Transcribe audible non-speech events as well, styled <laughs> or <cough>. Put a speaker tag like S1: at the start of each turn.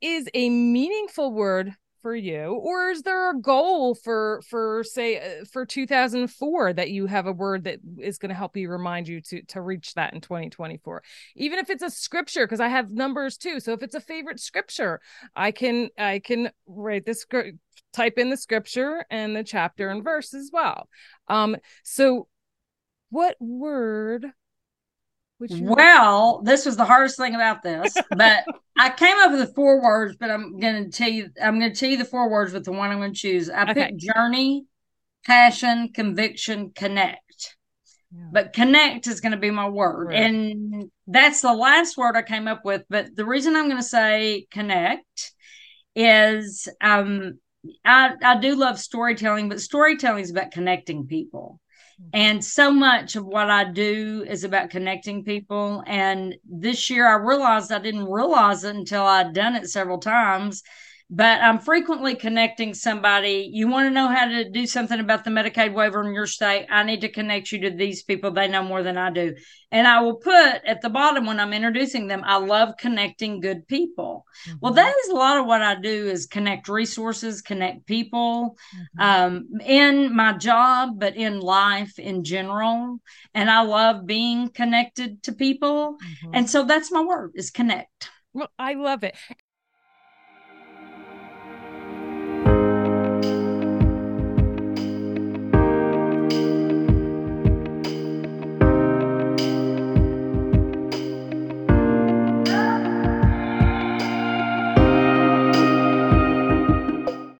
S1: is a meaningful word for you? Or is there a goal for for say uh, for 2004 that you have a word that is going to help you remind you to to reach that in 2024 even if it's a scripture because i have numbers too. So if it's a favorite scripture i can i can write this type in the scripture and the chapter and verse as well. Um so what word
S2: well, this was the hardest thing about this, but <laughs> I came up with the four words, but I'm going to tell you, I'm going to tell you the four words with the one I'm going to choose. I okay. picked journey, passion, conviction, connect. Yeah. But connect is going to be my word. Right. And that's the last word I came up with. But the reason I'm going to say connect is um, I, I do love storytelling, but storytelling is about connecting people. And so much of what I do is about connecting people. And this year I realized I didn't realize it until I'd done it several times but I'm frequently connecting somebody. You want to know how to do something about the Medicaid waiver in your state? I need to connect you to these people. They know more than I do. And I will put at the bottom when I'm introducing them, I love connecting good people. Mm-hmm. Well, that is a lot of what I do is connect resources, connect people mm-hmm. um, in my job, but in life in general. And I love being connected to people. Mm-hmm. And so that's my word is connect.
S1: Well, I love it.